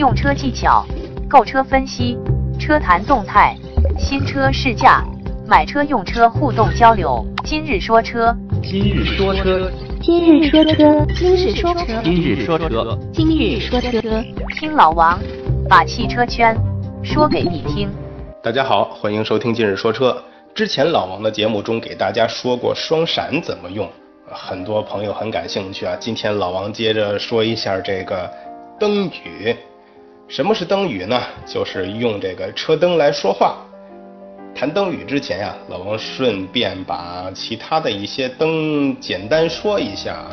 用车技巧、购车分析、车谈动态、新车试驾、买车用车互动交流。今日说车，今日说车，今日说车，今日说车，今日说车，今日说车，听老王把汽车圈说给你听。大家好，欢迎收听今日说车。之前老王的节目中给大家说过双闪怎么用，很多朋友很感兴趣啊。今天老王接着说一下这个灯语。什么是灯语呢？就是用这个车灯来说话。谈灯语之前呀，老王顺便把其他的一些灯简单说一下。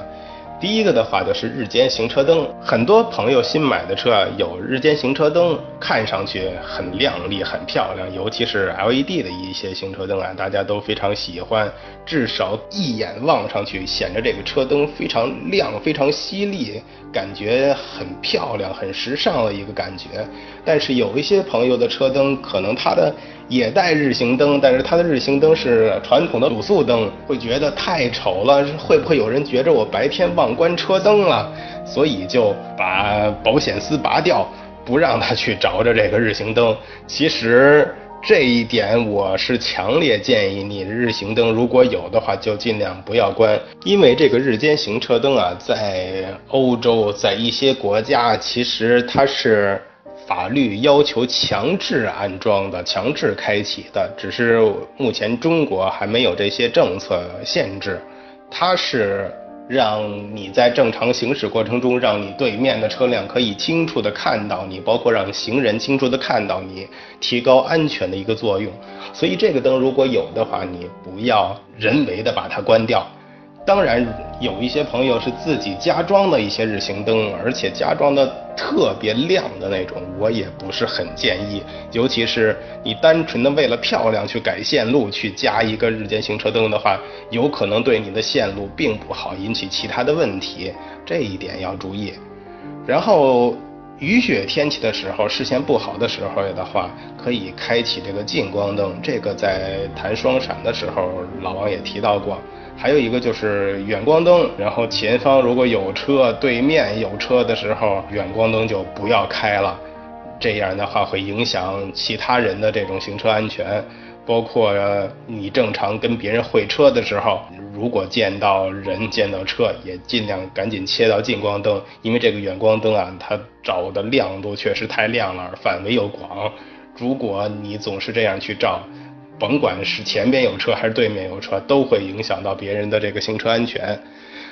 第一个的话就是日间行车灯，很多朋友新买的车啊有日间行车灯，看上去很亮丽、很漂亮，尤其是 LED 的一些行车灯啊，大家都非常喜欢，至少一眼望上去显得这个车灯非常亮、非常犀利，感觉很漂亮、很时尚的一个感觉。但是有一些朋友的车灯可能它的也带日行灯，但是它的日行灯是传统的卤素灯，会觉得太丑了。会不会有人觉着我白天忘关车灯了，所以就把保险丝拔掉，不让他去着着这个日行灯？其实这一点我是强烈建议你，日行灯如果有的话，就尽量不要关，因为这个日间行车灯啊，在欧洲，在一些国家，其实它是。法律要求强制安装的、强制开启的，只是目前中国还没有这些政策限制。它是让你在正常行驶过程中，让你对面的车辆可以清楚的看到你，包括让行人清楚的看到你，提高安全的一个作用。所以这个灯如果有的话，你不要人为的把它关掉。当然，有一些朋友是自己加装的一些日行灯，而且加装的特别亮的那种，我也不是很建议。尤其是你单纯的为了漂亮去改线路，去加一个日间行车灯的话，有可能对你的线路并不好，引起其他的问题，这一点要注意。然后雨雪天气的时候，视线不好的时候的话，可以开启这个近光灯。这个在谈双闪的时候，老王也提到过。还有一个就是远光灯，然后前方如果有车，对面有车的时候，远光灯就不要开了，这样的话会影响其他人的这种行车安全。包括你正常跟别人会车的时候，如果见到人、见到车，也尽量赶紧切到近光灯，因为这个远光灯啊，它照的亮度确实太亮了，范围又广。如果你总是这样去照，甭管是前边有车还是对面有车，都会影响到别人的这个行车安全。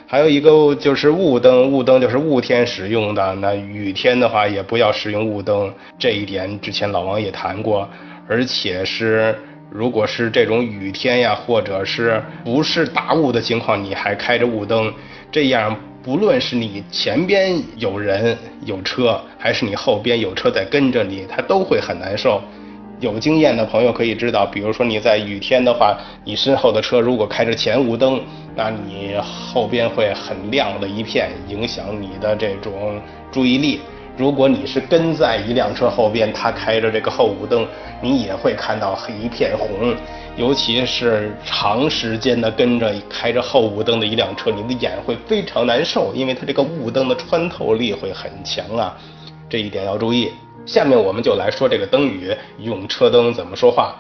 还有一个就是雾灯，雾灯就是雾天使用的，那雨天的话也不要使用雾灯。这一点之前老王也谈过，而且是如果是这种雨天呀，或者是不是大雾的情况，你还开着雾灯，这样不论是你前边有人有车，还是你后边有车在跟着你，他都会很难受。有经验的朋友可以知道，比如说你在雨天的话，你身后的车如果开着前雾灯，那你后边会很亮的一片，影响你的这种注意力。如果你是跟在一辆车后边，它开着这个后雾灯，你也会看到一片红。尤其是长时间的跟着开着后雾灯的一辆车，你的眼会非常难受，因为它这个雾灯的穿透力会很强啊，这一点要注意。下面我们就来说这个灯语，用车灯怎么说话。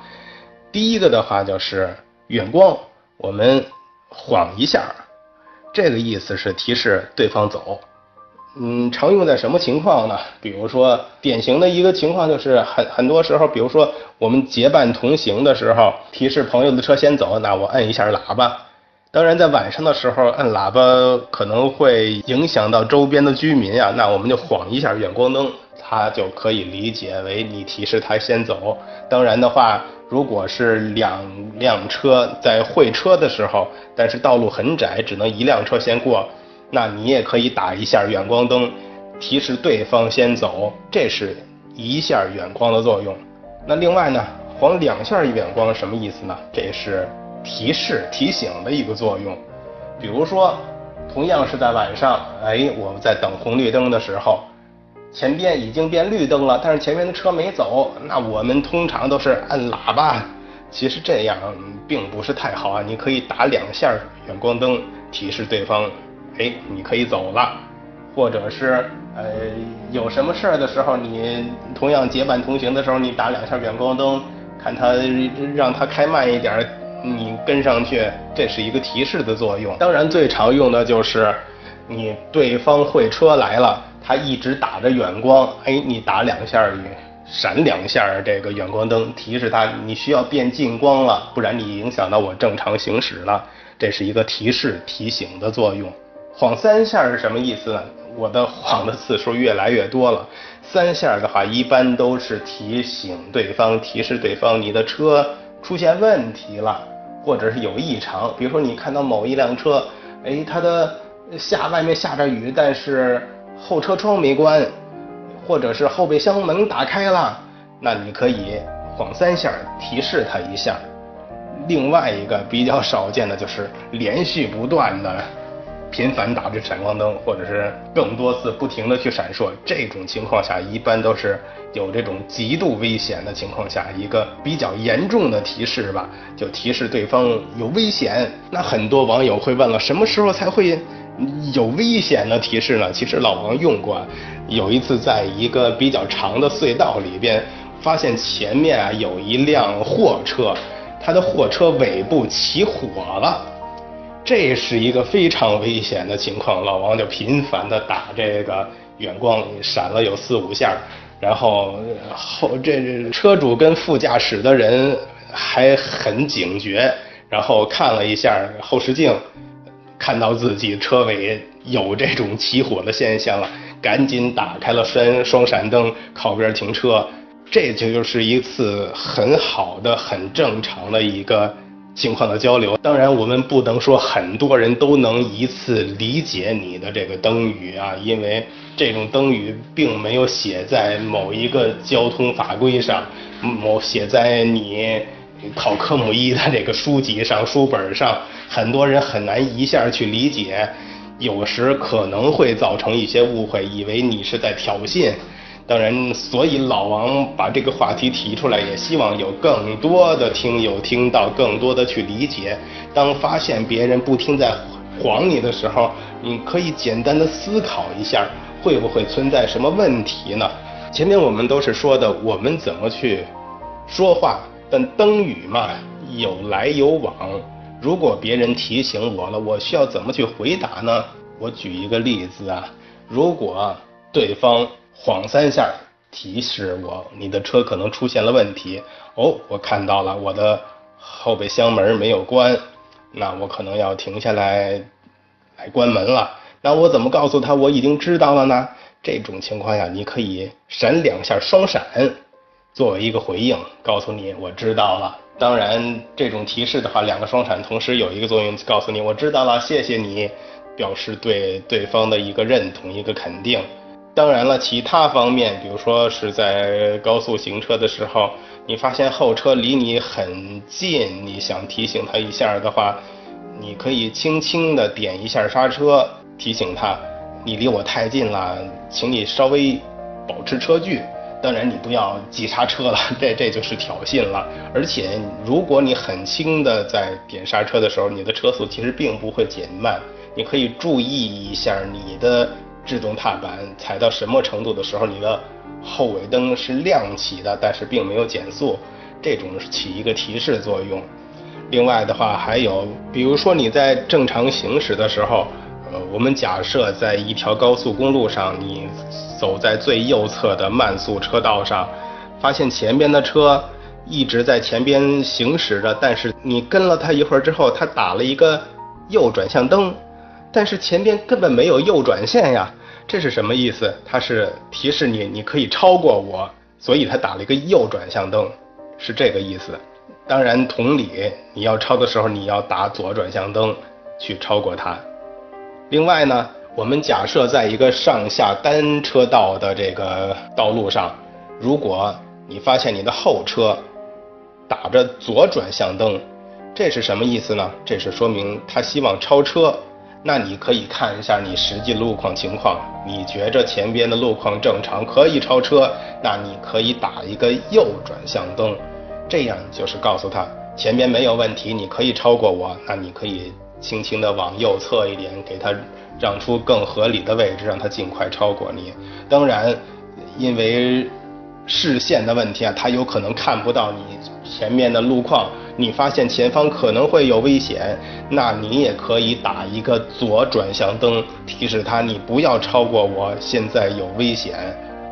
第一个的话就是远光，我们晃一下，这个意思是提示对方走。嗯，常用在什么情况呢？比如说，典型的一个情况就是很很多时候，比如说我们结伴同行的时候，提示朋友的车先走，那我摁一下喇叭。当然，在晚上的时候按喇叭可能会影响到周边的居民呀，那我们就晃一下远光灯。他就可以理解为你提示他先走。当然的话，如果是两辆车在会车的时候，但是道路很窄，只能一辆车先过，那你也可以打一下远光灯，提示对方先走，这是一下远光的作用。那另外呢，晃两下远光什么意思呢？这是提示提醒的一个作用。比如说，同样是在晚上，哎，我们在等红绿灯的时候。前边已经变绿灯了，但是前面的车没走，那我们通常都是按喇叭。其实这样并不是太好啊，你可以打两下远光灯提示对方，哎，你可以走了。或者是呃有什么事儿的时候，你同样结伴同行的时候，你打两下远光灯，看他让他开慢一点，你跟上去，这是一个提示的作用。当然，最常用的就是你对方会车来了，他一直打着远光，哎，你打两下雨。闪两下这个远光灯，提示他你需要变近光了，不然你影响到我正常行驶了。这是一个提示提醒的作用。晃三下是什么意思呢？我的晃的次数越来越多了。三下的话，一般都是提醒对方，提示对方你的车出现问题了，或者是有异常。比如说你看到某一辆车，哎，它的下外面下着雨，但是后车窗没关。或者是后备箱门打开了，那你可以晃三下提示它一下。另外一个比较少见的就是连续不断的频繁打着闪光灯，或者是更多次不停的去闪烁。这种情况下，一般都是有这种极度危险的情况下，一个比较严重的提示吧，就提示对方有危险。那很多网友会问了，什么时候才会？有危险的提示呢？其实老王用过，有一次在一个比较长的隧道里边，发现前面啊有一辆货车，它的货车尾部起火了，这是一个非常危险的情况。老王就频繁的打这个远光，闪了有四五下，然后后这车主跟副驾驶的人还很警觉，然后看了一下后视镜。看到自己车尾有这种起火的现象了，赶紧打开了双双闪灯，靠边停车。这就就是一次很好的、很正常的一个情况的交流。当然，我们不能说很多人都能一次理解你的这个灯语啊，因为这种灯语并没有写在某一个交通法规上，某写在你。考科目一的这个书籍上、书本上，很多人很难一下去理解，有时可能会造成一些误会，以为你是在挑衅。当然，所以老王把这个话题提出来，也希望有更多的听友听到，更多的去理解。当发现别人不听在晃你的时候，你可以简单的思考一下，会不会存在什么问题呢？前面我们都是说的，我们怎么去说话。但灯语嘛，有来有往。如果别人提醒我了，我需要怎么去回答呢？我举一个例子啊，如果对方晃三下提示我你的车可能出现了问题，哦，我看到了我的后备箱门没有关，那我可能要停下来来关门了。那我怎么告诉他我已经知道了呢？这种情况下，你可以闪两下双闪。作为一个回应，告诉你我知道了。当然，这种提示的话，两个双闪同时有一个作用，告诉你我知道了，谢谢你，表示对对方的一个认同、一个肯定。当然了，其他方面，比如说是在高速行车的时候，你发现后车离你很近，你想提醒他一下的话，你可以轻轻的点一下刹车，提醒他你离我太近了，请你稍微保持车距。当然，你不要急刹车了，这这就是挑衅了。而且，如果你很轻的在点刹车的时候，你的车速其实并不会减慢。你可以注意一下你的制动踏板踩到什么程度的时候，你的后尾灯是亮起的，但是并没有减速，这种起一个提示作用。另外的话，还有比如说你在正常行驶的时候。呃，我们假设在一条高速公路上，你走在最右侧的慢速车道上，发现前边的车一直在前边行驶着，但是你跟了他一会儿之后，他打了一个右转向灯，但是前边根本没有右转线呀，这是什么意思？它是提示你你可以超过我，所以他打了一个右转向灯，是这个意思。当然，同理，你要超的时候，你要打左转向灯去超过他。另外呢，我们假设在一个上下单车道的这个道路上，如果你发现你的后车打着左转向灯，这是什么意思呢？这是说明他希望超车。那你可以看一下你实际路况情况，你觉着前边的路况正常，可以超车，那你可以打一个右转向灯，这样就是告诉他前边没有问题，你可以超过我，那你可以。轻轻的往右侧一点，给他让出更合理的位置，让他尽快超过你。当然，因为视线的问题啊，他有可能看不到你前面的路况。你发现前方可能会有危险，那你也可以打一个左转向灯，提示他你不要超过我，现在有危险。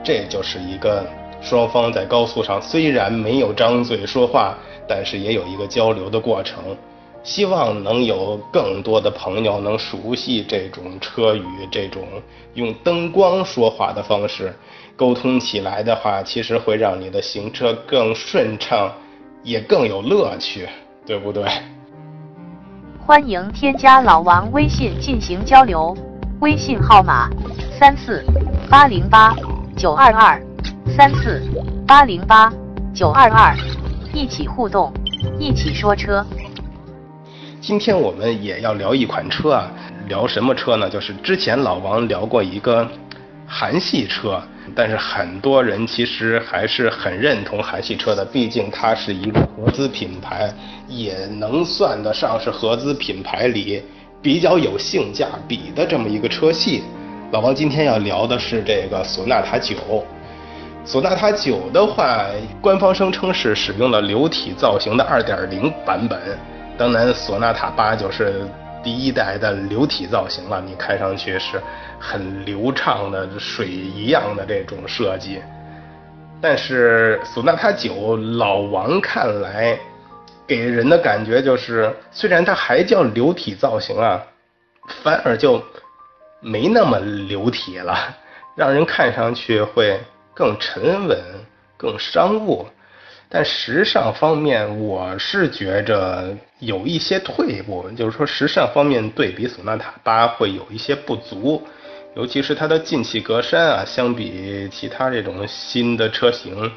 这就是一个双方在高速上虽然没有张嘴说话，但是也有一个交流的过程。希望能有更多的朋友能熟悉这种车语，这种用灯光说话的方式沟通起来的话，其实会让你的行车更顺畅，也更有乐趣，对不对？欢迎添加老王微信进行交流，微信号码三四八零八九二二三四八零八九二二，一起互动，一起说车。今天我们也要聊一款车啊，聊什么车呢？就是之前老王聊过一个韩系车，但是很多人其实还是很认同韩系车的，毕竟它是一个合资品牌，也能算得上是合资品牌里比较有性价比的这么一个车系。老王今天要聊的是这个索纳塔九。索纳塔九的话，官方声称是使用了流体造型的2.0版本。当然，索纳塔八就是第一代的流体造型了，你看上去是很流畅的水一样的这种设计。但是索纳塔九老王看来，给人的感觉就是，虽然它还叫流体造型啊，反而就没那么流体了，让人看上去会更沉稳、更商务。但时尚方面，我是觉着有一些退步，就是说时尚方面对比索纳塔八会有一些不足，尤其是它的进气格栅啊，相比其他这种新的车型，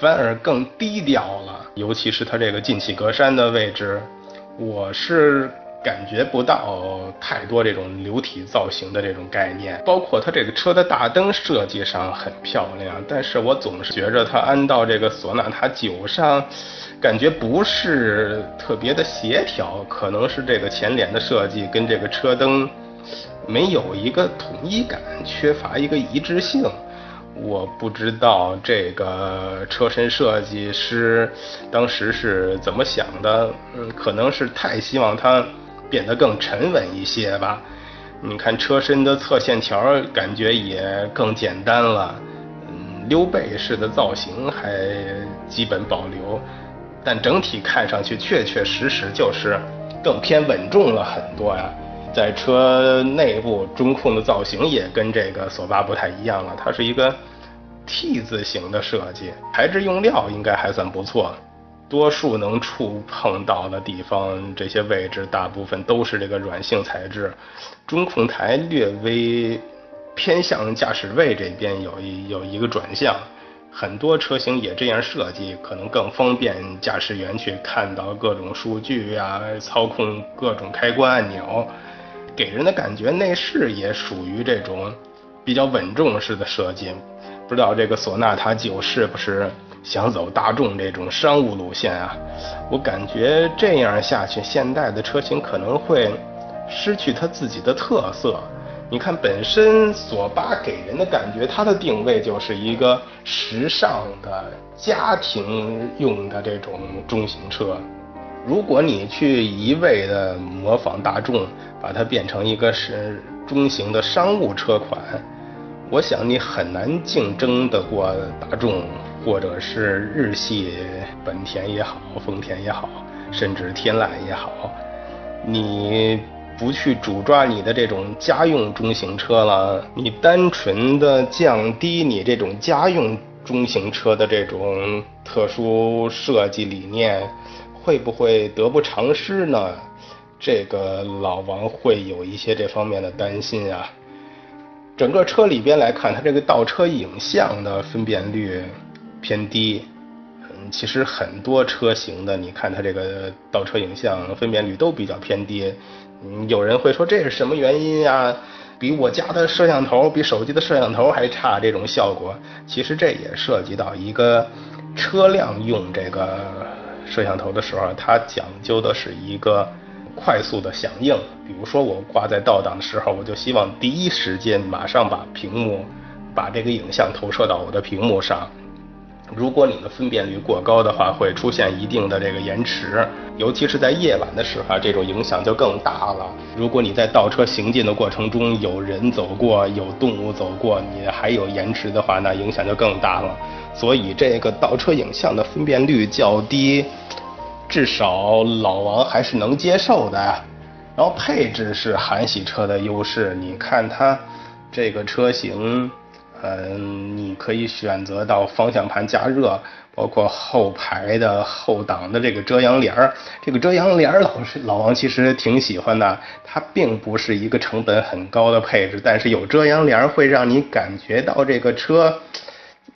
反而更低调了。尤其是它这个进气格栅的位置，我是。感觉不到太多这种流体造型的这种概念，包括它这个车的大灯设计上很漂亮，但是我总是觉着它安到这个索纳塔九上，感觉不是特别的协调，可能是这个前脸的设计跟这个车灯没有一个统一感，缺乏一个一致性。我不知道这个车身设计师当时是怎么想的，嗯，可能是太希望它。变得更沉稳一些吧，你看车身的侧线条感觉也更简单了，嗯，溜背式的造型还基本保留，但整体看上去确确实实就是更偏稳重了很多呀。在车内部中控的造型也跟这个索八不太一样了，它是一个 T 字形的设计，材质用料应该还算不错。多数能触碰到的地方，这些位置大部分都是这个软性材质。中控台略微偏向驾驶位这边有一有一个转向，很多车型也这样设计，可能更方便驾驶员去看到各种数据呀，操控各种开关按钮。给人的感觉，内饰也属于这种比较稳重式的设计。不知道这个索纳塔九是不是？想走大众这种商务路线啊，我感觉这样下去，现代的车型可能会失去它自己的特色。你看，本身索八给人的感觉，它的定位就是一个时尚的家庭用的这种中型车。如果你去一味的模仿大众，把它变成一个是中型的商务车款，我想你很难竞争得过大众。或者是日系本田也好，丰田也好，甚至天籁也好，你不去主抓你的这种家用中型车了，你单纯的降低你这种家用中型车的这种特殊设计理念，会不会得不偿失呢？这个老王会有一些这方面的担心啊。整个车里边来看，它这个倒车影像的分辨率。偏低，嗯，其实很多车型的，你看它这个倒车影像分辨率都比较偏低。嗯，有人会说这是什么原因呀？比我家的摄像头，比手机的摄像头还差这种效果。其实这也涉及到一个车辆用这个摄像头的时候，它讲究的是一个快速的响应。比如说我挂在倒档的时候，我就希望第一时间马上把屏幕把这个影像投射到我的屏幕上。如果你的分辨率过高的话，会出现一定的这个延迟，尤其是在夜晚的时候，这种影响就更大了。如果你在倒车行进的过程中有人走过、有动物走过，你还有延迟的话，那影响就更大了。所以这个倒车影像的分辨率较低，至少老王还是能接受的。然后配置是韩系车的优势，你看它这个车型。嗯，你可以选择到方向盘加热，包括后排的后挡的这个遮阳帘儿。这个遮阳帘儿，老是老王其实挺喜欢的。它并不是一个成本很高的配置，但是有遮阳帘儿会让你感觉到这个车，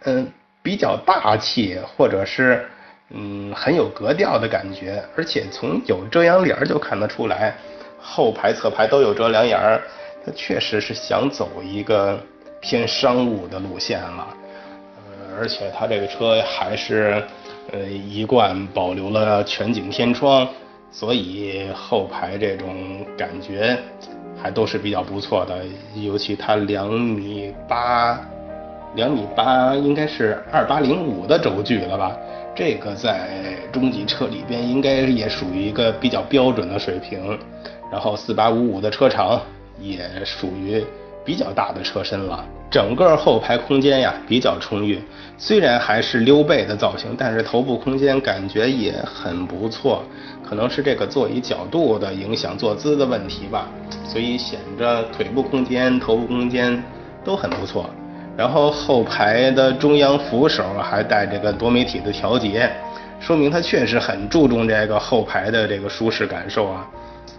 嗯，比较大气，或者是嗯很有格调的感觉。而且从有遮阳帘儿就看得出来，后排侧排都有遮阳帘儿，它确实是想走一个。偏商务的路线了，呃，而且它这个车还是呃一贯保留了全景天窗，所以后排这种感觉还都是比较不错的。尤其它两米八，两米八应该是二八零五的轴距了吧？这个在中级车里边应该也属于一个比较标准的水平。然后四八五五的车长也属于。比较大的车身了，整个后排空间呀比较充裕，虽然还是溜背的造型，但是头部空间感觉也很不错。可能是这个座椅角度的影响，坐姿的问题吧，所以显着腿部空间、头部空间都很不错。然后后排的中央扶手还带这个多媒体的调节，说明它确实很注重这个后排的这个舒适感受啊。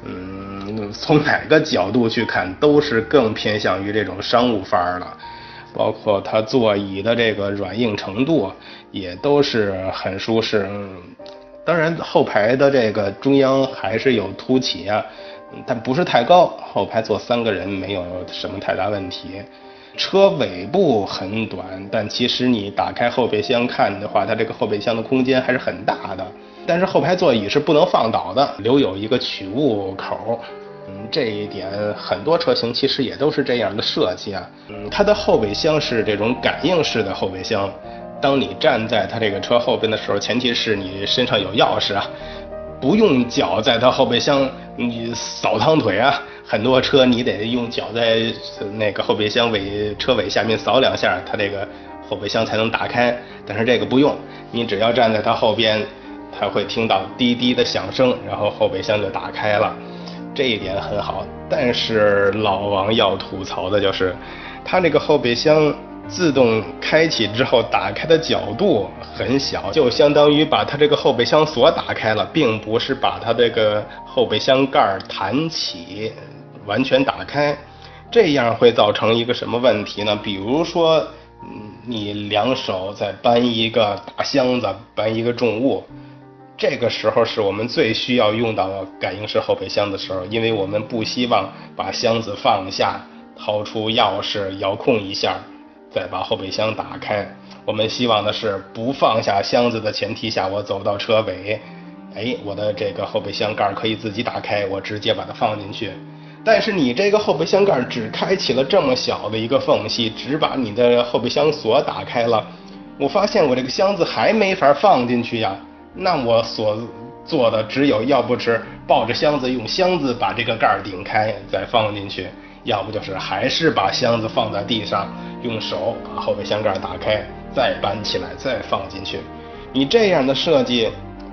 嗯，从哪个角度去看，都是更偏向于这种商务范儿了。包括它座椅的这个软硬程度，也都是很舒适。当然，后排的这个中央还是有凸起啊，但不是太高。后排坐三个人没有什么太大问题。车尾部很短，但其实你打开后备箱看的话，它这个后备箱的空间还是很大的。但是后排座椅是不能放倒的，留有一个取物口。嗯，这一点很多车型其实也都是这样的设计啊。嗯，它的后备箱是这种感应式的后备箱，当你站在它这个车后边的时候，前提是你身上有钥匙啊，不用脚在它后备箱你扫趟腿啊。很多车你得用脚在那个后备箱尾车尾下面扫两下，它这个后备箱才能打开。但是这个不用，你只要站在它后边。才会听到滴滴的响声，然后后备箱就打开了，这一点很好。但是老王要吐槽的就是，它这个后备箱自动开启之后打开的角度很小，就相当于把它这个后备箱锁打开了，并不是把它这个后备箱盖弹起，完全打开。这样会造成一个什么问题呢？比如说，嗯，你两手在搬一个大箱子，搬一个重物。这个时候是我们最需要用到感应式后备箱的时候，因为我们不希望把箱子放下，掏出钥匙遥控一下，再把后备箱打开。我们希望的是不放下箱子的前提下，我走到车尾，哎，我的这个后备箱盖可以自己打开，我直接把它放进去。但是你这个后备箱盖只开启了这么小的一个缝隙，只把你的后备箱锁打开了，我发现我这个箱子还没法放进去呀。那我所做的只有，要不是抱着箱子用箱子把这个盖儿顶开再放进去，要不就是还是把箱子放在地上，用手把后备箱盖打开，再搬起来再放进去。你这样的设计，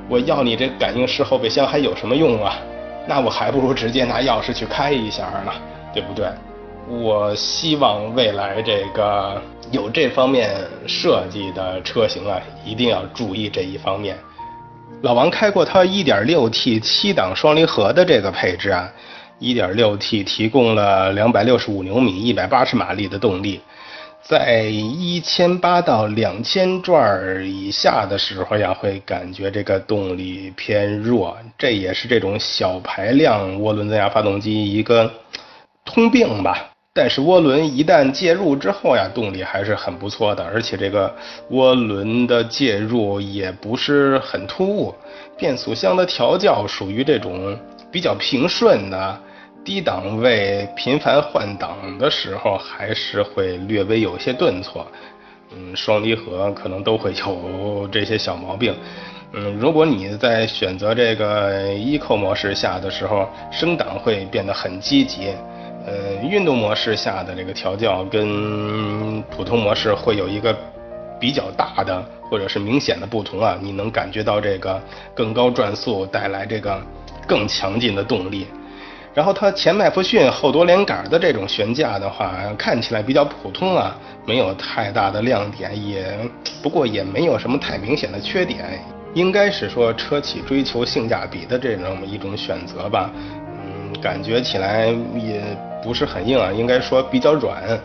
我要你这感应式后备箱还有什么用啊？那我还不如直接拿钥匙去开一下呢，对不对？我希望未来这个有这方面设计的车型啊，一定要注意这一方面。老王开过它 1.6T 七档双离合的这个配置啊，1.6T 提供了265牛米、180马力的动力，在1800到2000转以下的时候呀，会感觉这个动力偏弱，这也是这种小排量涡轮增压发动机一个通病吧。但是涡轮一旦介入之后呀，动力还是很不错的，而且这个涡轮的介入也不是很突兀。变速箱的调教属于这种比较平顺的低档位频繁换挡的时候，还是会略微有些顿挫。嗯，双离合可能都会有这些小毛病。嗯，如果你在选择这个 Eco 模式下的时候，升档会变得很积极。呃，运动模式下的这个调教跟普通模式会有一个比较大的或者是明显的不同啊，你能感觉到这个更高转速带来这个更强劲的动力。然后它前麦弗逊后多连杆的这种悬架的话，看起来比较普通啊，没有太大的亮点，也不过也没有什么太明显的缺点，应该是说车企追求性价比的这种一种选择吧。感觉起来也不是很硬啊，应该说比较软。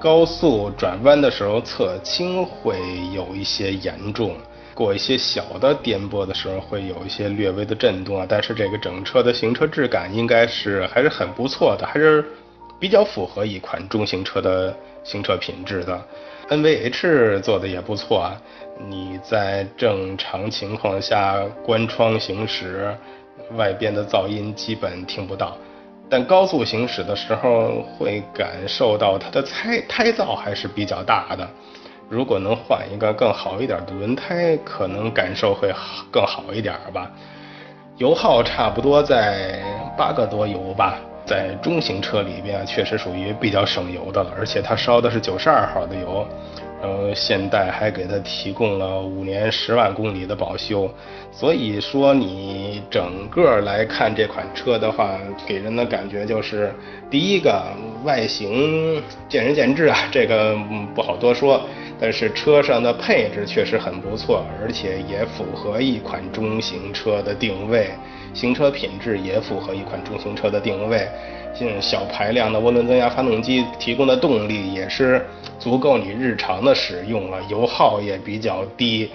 高速转弯的时候侧倾会有一些严重。过一些小的颠簸的时候，会有一些略微的震动啊，但是这个整车的行车质感应该是还是很不错的，还是比较符合一款中型车的行车品质的。NVH 做的也不错啊，你在正常情况下关窗行驶，外边的噪音基本听不到，但高速行驶的时候会感受到它的胎胎噪还是比较大的。如果能换一个更好一点的轮胎，可能感受会更好一点吧。油耗差不多在八个多油吧，在中型车里边确实属于比较省油的了，而且它烧的是九十二号的油。呃，现代还给它提供了五年十万公里的保修，所以说你整个来看这款车的话，给人的感觉就是，第一个外形见仁见智啊，这个不好多说。但是车上的配置确实很不错，而且也符合一款中型车的定位，行车品质也符合一款中型车的定位。像小排量的涡轮增压发动机提供的动力也是足够你日常的使用了，油耗也比较低，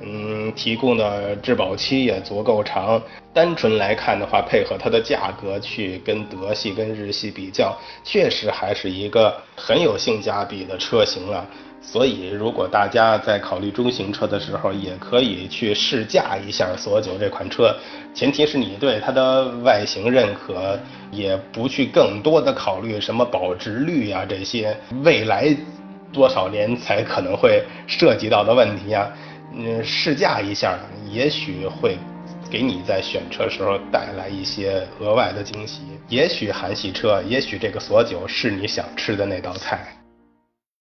嗯，提供的质保期也足够长。单纯来看的话，配合它的价格去跟德系、跟日系比较，确实还是一个很有性价比的车型了。所以，如果大家在考虑中型车的时候，也可以去试驾一下索九这款车。前提是你对它的外形认可，也不去更多的考虑什么保值率啊这些未来多少年才可能会涉及到的问题啊。嗯，试驾一下，也许会给你在选车时候带来一些额外的惊喜。也许韩系车，也许这个索九是你想吃的那道菜。